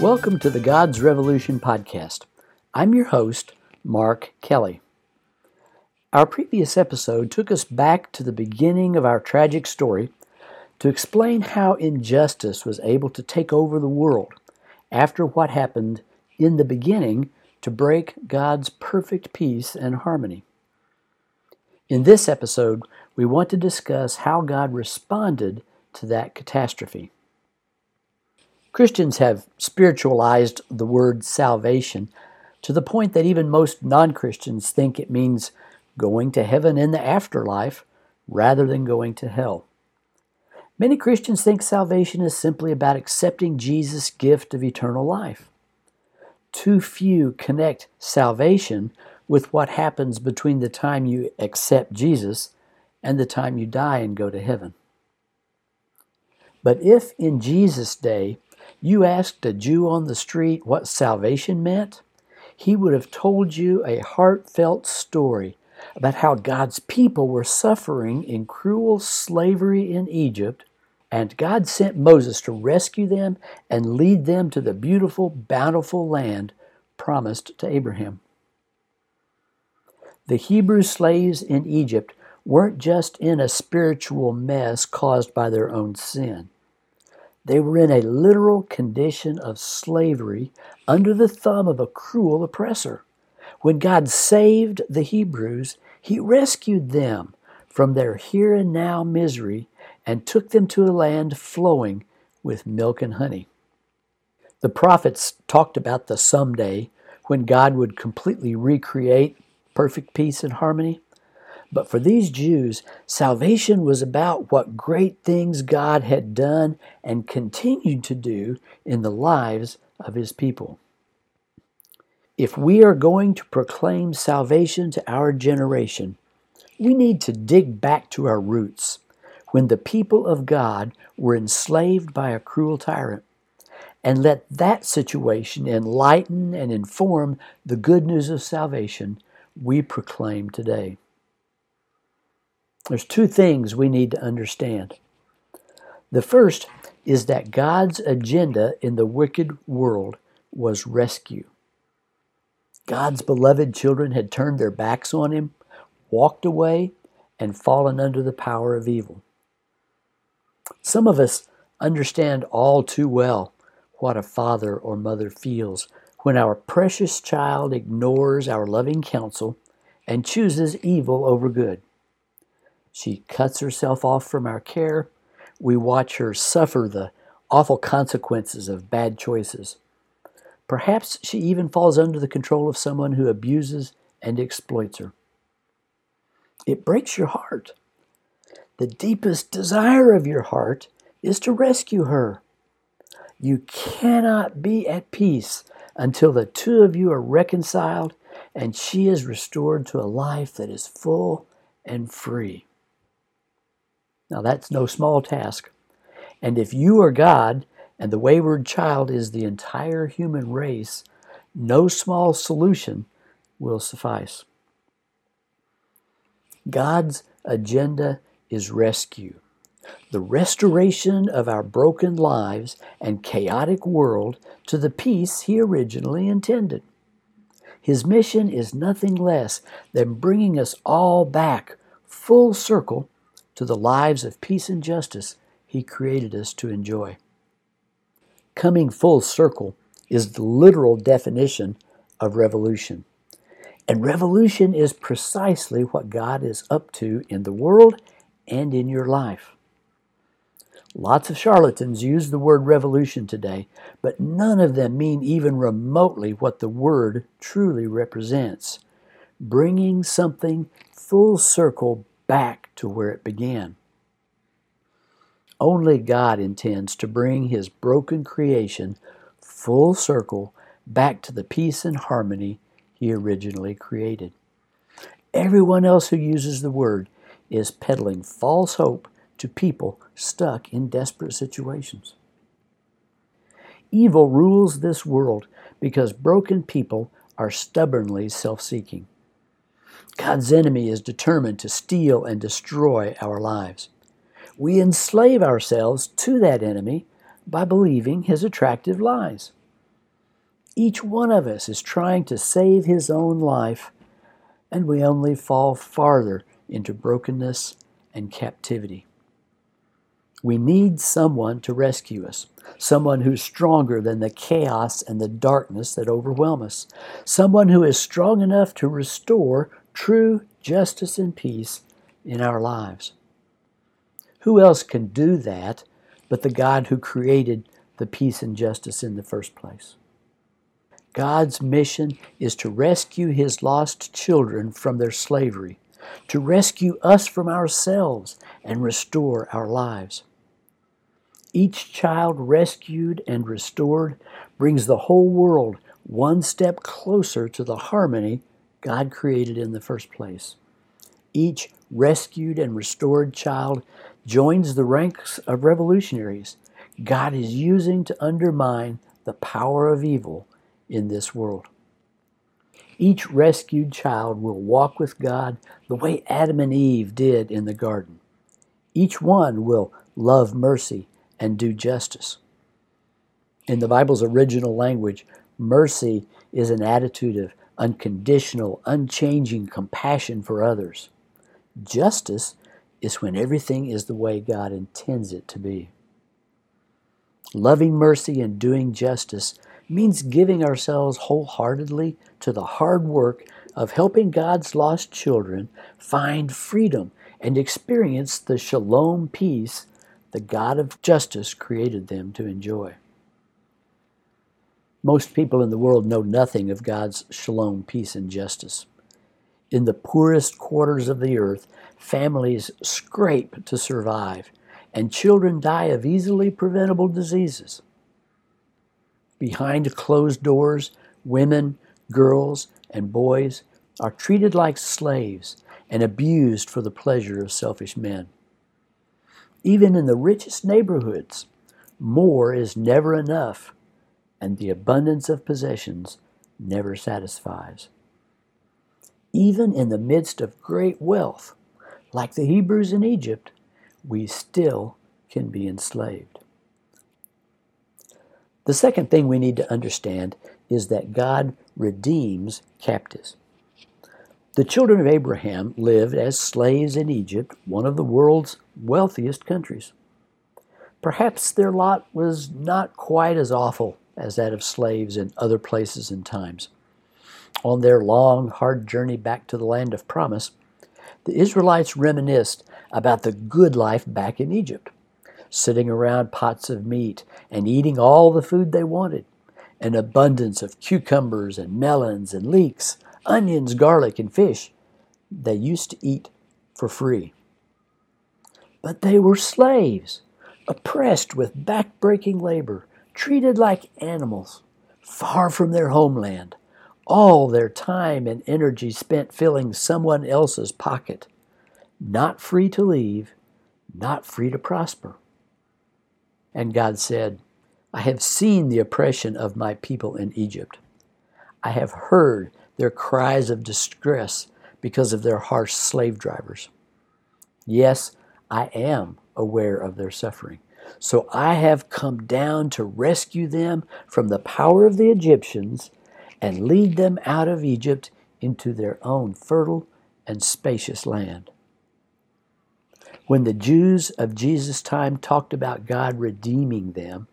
Welcome to the God's Revolution podcast. I'm your host, Mark Kelly. Our previous episode took us back to the beginning of our tragic story to explain how injustice was able to take over the world after what happened in the beginning to break God's perfect peace and harmony. In this episode, we want to discuss how God responded to that catastrophe. Christians have spiritualized the word salvation to the point that even most non Christians think it means going to heaven in the afterlife rather than going to hell. Many Christians think salvation is simply about accepting Jesus' gift of eternal life. Too few connect salvation with what happens between the time you accept Jesus and the time you die and go to heaven. But if in Jesus' day you asked a Jew on the street what salvation meant, he would have told you a heartfelt story about how God's people were suffering in cruel slavery in Egypt, and God sent Moses to rescue them and lead them to the beautiful, bountiful land promised to Abraham. The Hebrew slaves in Egypt weren't just in a spiritual mess caused by their own sin. They were in a literal condition of slavery under the thumb of a cruel oppressor. When God saved the Hebrews, He rescued them from their here and now misery and took them to a land flowing with milk and honey. The prophets talked about the someday when God would completely recreate perfect peace and harmony. But for these Jews, salvation was about what great things God had done and continued to do in the lives of his people. If we are going to proclaim salvation to our generation, we need to dig back to our roots when the people of God were enslaved by a cruel tyrant and let that situation enlighten and inform the good news of salvation we proclaim today. There's two things we need to understand. The first is that God's agenda in the wicked world was rescue. God's beloved children had turned their backs on him, walked away, and fallen under the power of evil. Some of us understand all too well what a father or mother feels when our precious child ignores our loving counsel and chooses evil over good. She cuts herself off from our care. We watch her suffer the awful consequences of bad choices. Perhaps she even falls under the control of someone who abuses and exploits her. It breaks your heart. The deepest desire of your heart is to rescue her. You cannot be at peace until the two of you are reconciled and she is restored to a life that is full and free. Now, that's no small task. And if you are God and the wayward child is the entire human race, no small solution will suffice. God's agenda is rescue, the restoration of our broken lives and chaotic world to the peace He originally intended. His mission is nothing less than bringing us all back full circle to the lives of peace and justice He created us to enjoy. Coming full circle is the literal definition of revolution. And revolution is precisely what God is up to in the world and in your life. Lots of charlatans use the word revolution today, but none of them mean even remotely what the word truly represents bringing something full circle back to where it began. Only God intends to bring His broken creation full circle back to the peace and harmony He originally created. Everyone else who uses the word is peddling false hope to people stuck in desperate situations. Evil rules this world because broken people are stubbornly self seeking. God's enemy is determined to steal and destroy our lives. We enslave ourselves to that enemy by believing his attractive lies. Each one of us is trying to save his own life, and we only fall farther into brokenness and captivity. We need someone to rescue us, someone who's stronger than the chaos and the darkness that overwhelm us, someone who is strong enough to restore true justice and peace in our lives. Who else can do that but the God who created the peace and justice in the first place? God's mission is to rescue his lost children from their slavery, to rescue us from ourselves and restore our lives. Each child rescued and restored brings the whole world one step closer to the harmony God created in the first place. Each rescued and restored child joins the ranks of revolutionaries God is using to undermine the power of evil in this world. Each rescued child will walk with God the way Adam and Eve did in the garden. Each one will love mercy and do justice. In the Bible's original language, mercy is an attitude of unconditional, unchanging compassion for others. Justice is when everything is the way God intends it to be. Loving mercy and doing justice means giving ourselves wholeheartedly to the hard work of helping God's lost children find freedom and experience the shalom peace the God of justice created them to enjoy. Most people in the world know nothing of God's shalom, peace, and justice. In the poorest quarters of the earth, families scrape to survive, and children die of easily preventable diseases. Behind closed doors, women, girls, and boys are treated like slaves and abused for the pleasure of selfish men. Even in the richest neighborhoods, more is never enough, and the abundance of possessions never satisfies. Even in the midst of great wealth, like the Hebrews in Egypt, we still can be enslaved. The second thing we need to understand is that God redeems captives. The children of Abraham lived as slaves in Egypt, one of the world's wealthiest countries. Perhaps their lot was not quite as awful as that of slaves in other places and times. On their long, hard journey back to the land of promise, the Israelites reminisced about the good life back in Egypt sitting around pots of meat and eating all the food they wanted, an abundance of cucumbers and melons and leeks, onions, garlic, and fish they used to eat for free. But they were slaves, oppressed with back-breaking labor, treated like animals, far from their homeland, all their time and energy spent filling someone else's pocket, not free to leave, not free to prosper. And God said, I have seen the oppression of my people in Egypt. I have heard their cries of distress because of their harsh slave drivers. Yes, I am aware of their suffering. So I have come down to rescue them from the power of the Egyptians and lead them out of Egypt into their own fertile and spacious land. When the Jews of Jesus' time talked about God redeeming them,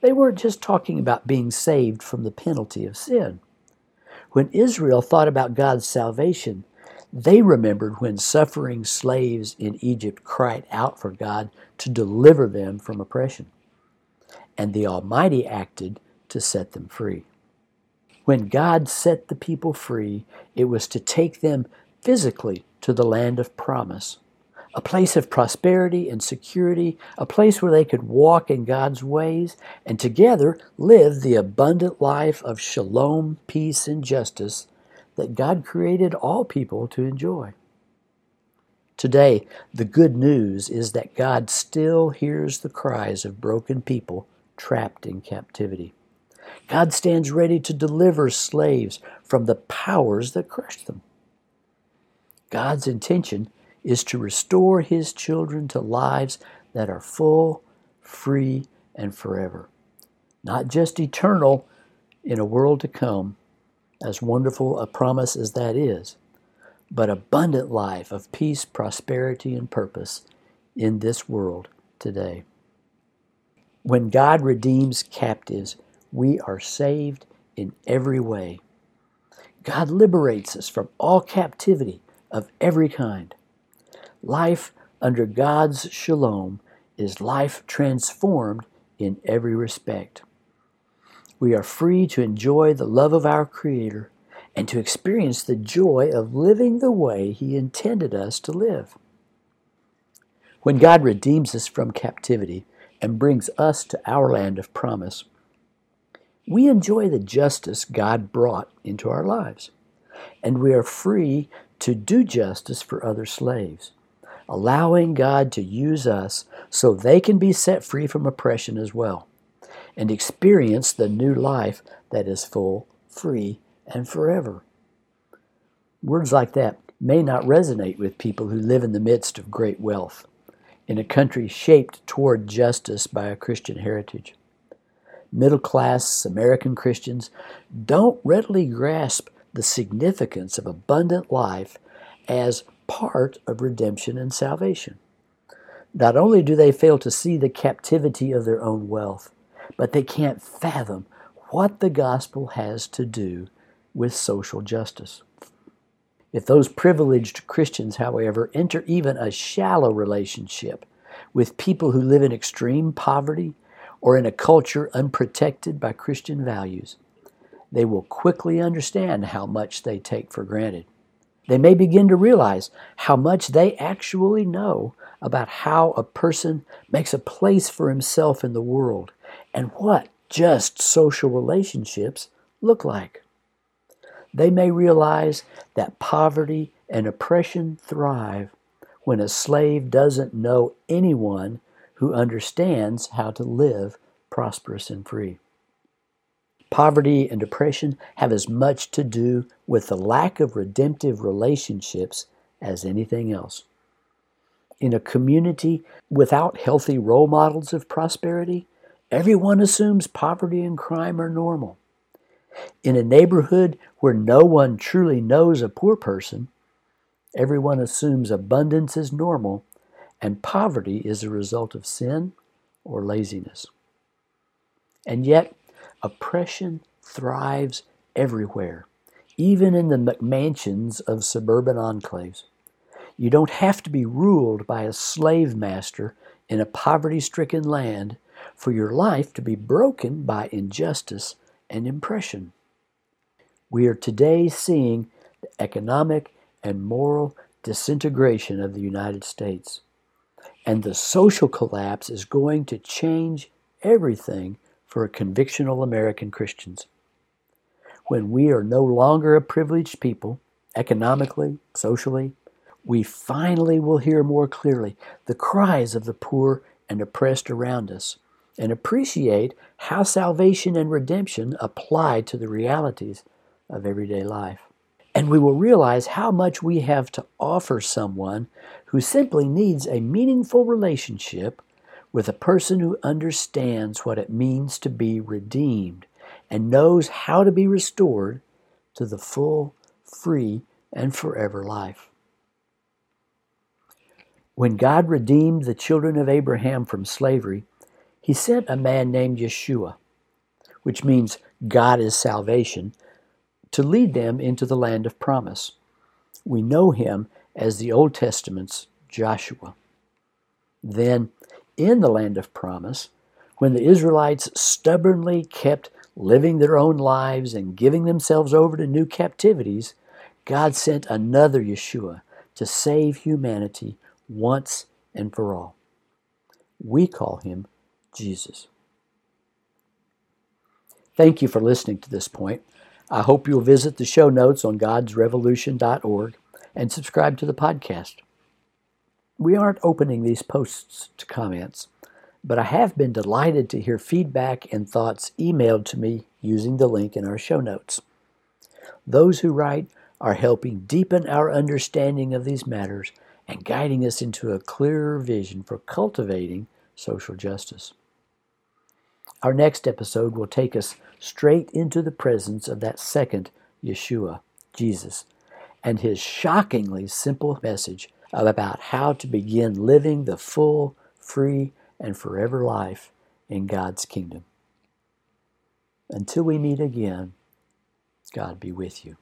they weren't just talking about being saved from the penalty of sin. When Israel thought about God's salvation, they remembered when suffering slaves in Egypt cried out for God to deliver them from oppression. And the Almighty acted to set them free. When God set the people free, it was to take them physically to the land of promise a place of prosperity and security, a place where they could walk in God's ways and together live the abundant life of shalom, peace, and justice that God created all people to enjoy. Today, the good news is that God still hears the cries of broken people trapped in captivity. God stands ready to deliver slaves from the powers that crush them. God's intention is to restore his children to lives that are full, free, and forever. Not just eternal in a world to come, as wonderful a promise as that is, but abundant life of peace, prosperity, and purpose in this world today. When God redeems captives, we are saved in every way. God liberates us from all captivity of every kind. Life under God's shalom is life transformed in every respect. We are free to enjoy the love of our Creator and to experience the joy of living the way He intended us to live. When God redeems us from captivity and brings us to our land of promise, we enjoy the justice God brought into our lives, and we are free to do justice for other slaves, allowing God to use us so they can be set free from oppression as well and experience the new life that is full, free, and forever. Words like that may not resonate with people who live in the midst of great wealth, in a country shaped toward justice by a Christian heritage middle class American Christians don't readily grasp the significance of abundant life as part of redemption and salvation. Not only do they fail to see the captivity of their own wealth, but they can't fathom what the gospel has to do with social justice. If those privileged Christians, however, enter even a shallow relationship with people who live in extreme poverty or in a culture unprotected by Christian values, they will quickly understand how much they take for granted. They may begin to realize how much they actually know about how a person makes a place for himself in the world and what just social relationships look like. They may realize that poverty and oppression thrive when a slave doesn't know anyone who understands how to live prosperous and free. Poverty and depression have as much to do with the lack of redemptive relationships as anything else. In a community without healthy role models of prosperity, everyone assumes poverty and crime are normal. In a neighborhood where no one truly knows a poor person, everyone assumes abundance is normal and poverty is a result of sin or laziness. And yet, oppression thrives everywhere, even in the McMansions of suburban enclaves. You don't have to be ruled by a slave master in a poverty stricken land for your life to be broken by injustice and oppression. We are today seeing the economic and moral disintegration of the United States. And the social collapse is going to change everything for convictional American Christians. When we are no longer a privileged people, economically, socially, we finally will hear more clearly the cries of the poor and oppressed around us and appreciate how salvation and redemption apply to the realities of everyday life. And we will realize how much we have to offer someone who simply needs a meaningful relationship with a person who understands what it means to be redeemed and knows how to be restored to the full, free, and forever life. When God redeemed the children of Abraham from slavery, he sent a man named Yeshua, which means God is salvation, to lead them into the land of promise. We know him as the Old Testament's Joshua. Then, in the land of promise, when the Israelites stubbornly kept living their own lives and giving themselves over to new captivities, God sent another Yeshua to save humanity once and for all. We call him Jesus. Thank you for listening to this point. I hope you'll visit the show notes on godsrevolution.org and subscribe to the podcast. We aren't opening these posts to comments, but I have been delighted to hear feedback and thoughts emailed to me using the link in our show notes. Those who write are helping deepen our understanding of these matters and guiding us into a clearer vision for cultivating social justice. Our next episode will take us straight into the presence of that second Yeshua, Jesus, and his shockingly simple message about how to begin living the full, free, and forever life in God's kingdom. Until we meet again, God be with you.